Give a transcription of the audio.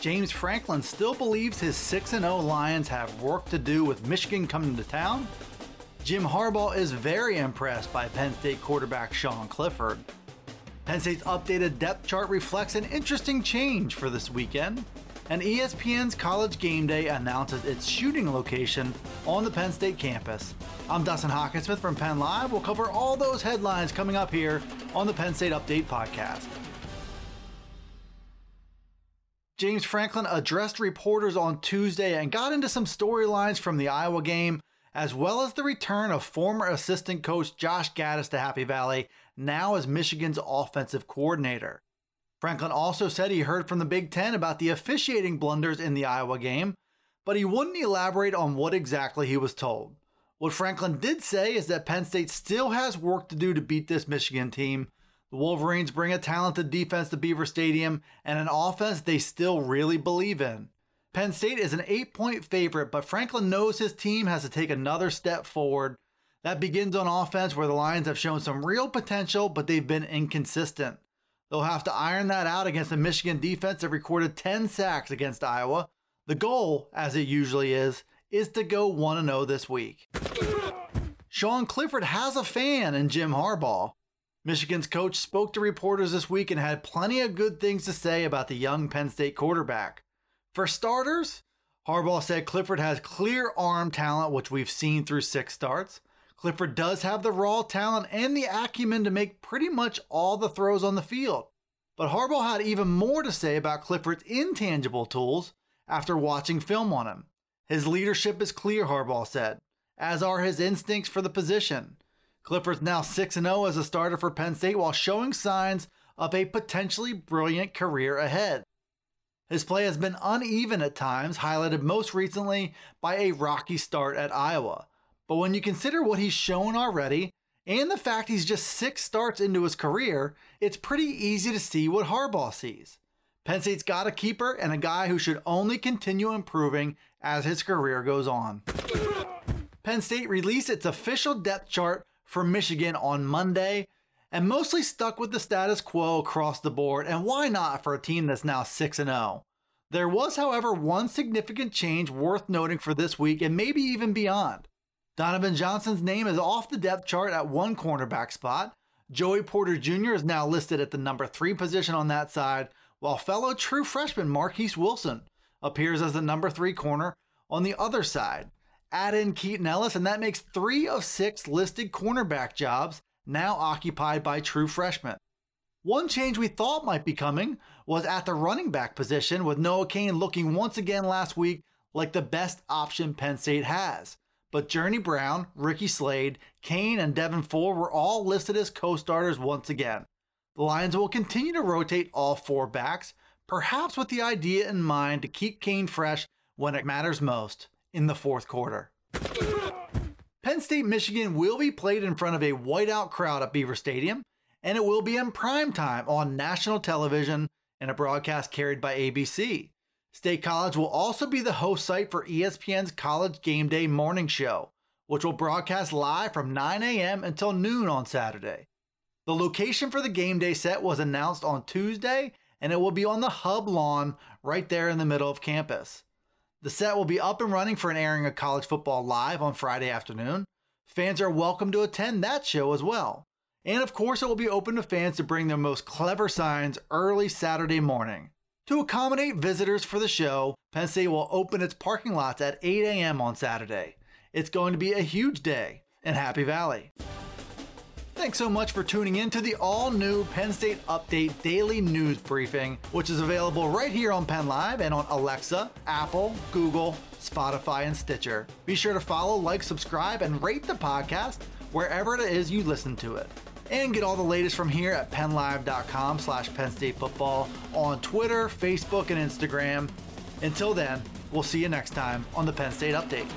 James Franklin still believes his 6 0 Lions have work to do with Michigan coming to town. Jim Harbaugh is very impressed by Penn State quarterback Sean Clifford. Penn State's updated depth chart reflects an interesting change for this weekend. And ESPN's College GameDay announces its shooting location on the Penn State campus. I'm Dustin Hockensmith from Penn Live. We'll cover all those headlines coming up here on the Penn State Update podcast. James Franklin addressed reporters on Tuesday and got into some storylines from the Iowa game, as well as the return of former assistant coach Josh Gattis to Happy Valley, now as Michigan's offensive coordinator. Franklin also said he heard from the Big Ten about the officiating blunders in the Iowa game, but he wouldn't elaborate on what exactly he was told. What Franklin did say is that Penn State still has work to do to beat this Michigan team, the Wolverines bring a talented defense to Beaver Stadium and an offense they still really believe in. Penn State is an eight point favorite, but Franklin knows his team has to take another step forward. That begins on offense, where the Lions have shown some real potential, but they've been inconsistent. They'll have to iron that out against the Michigan defense that recorded 10 sacks against Iowa. The goal, as it usually is, is to go 1 0 this week. Sean Clifford has a fan in Jim Harbaugh. Michigan's coach spoke to reporters this week and had plenty of good things to say about the young Penn State quarterback. For starters, Harbaugh said Clifford has clear arm talent, which we've seen through six starts. Clifford does have the raw talent and the acumen to make pretty much all the throws on the field. But Harbaugh had even more to say about Clifford's intangible tools after watching film on him. His leadership is clear, Harbaugh said, as are his instincts for the position. Clifford's now 6 0 as a starter for Penn State while showing signs of a potentially brilliant career ahead. His play has been uneven at times, highlighted most recently by a rocky start at Iowa. But when you consider what he's shown already, and the fact he's just six starts into his career, it's pretty easy to see what Harbaugh sees. Penn State's got a keeper and a guy who should only continue improving as his career goes on. Penn State released its official depth chart for Michigan on Monday and mostly stuck with the status quo across the board, and why not for a team that's now 6 0? There was, however, one significant change worth noting for this week and maybe even beyond. Donovan Johnson's name is off the depth chart at one cornerback spot. Joey Porter Jr. is now listed at the number three position on that side, while fellow true freshman Marquis Wilson appears as the number three corner on the other side. Add in Keaton Ellis, and that makes three of six listed cornerback jobs now occupied by true freshmen. One change we thought might be coming was at the running back position, with Noah Cain looking once again last week like the best option Penn State has. But Journey Brown, Ricky Slade, Cain, and Devyn Ford were all listed as co starters once again. The Lions will continue to rotate all four backs, perhaps with the idea in mind to keep Cain fresh when it matters most in the fourth quarter. Penn State Michigan will be played in front of a whiteout crowd at Beaver Stadium, and it will be in prime time on national television in a broadcast carried by ABC. State College will also be the host site for ESPN's College GameDay morning show, which will broadcast live from 9 a.m. until noon on Saturday. The location for the game day set was announced on Tuesday, and it will be on the hub lawn right there in the middle of campus. The set will be up and running for an airing of college football live on Friday afternoon. Fans are welcome to attend that show as well. And of course, it will be open to fans to bring their most clever signs early Saturday morning. To accommodate visitors for the show, Penn State will open its parking lots at 8 a.m. on Saturday. It's going to be a huge day in Happy Valley. Thanks so much for tuning in to the all new Penn State Update Daily News Briefing, which is available right here on Penn Live and on Alexa, Apple, Google, Spotify, and Stitcher. Be sure to follow, like, subscribe, and rate the podcast wherever it is you listen to it. and get all the latest from here at pennlive.com slash Penn State football on Twitter, Facebook, and Instagram. Until then, we'll see you next time on the Penn State Update.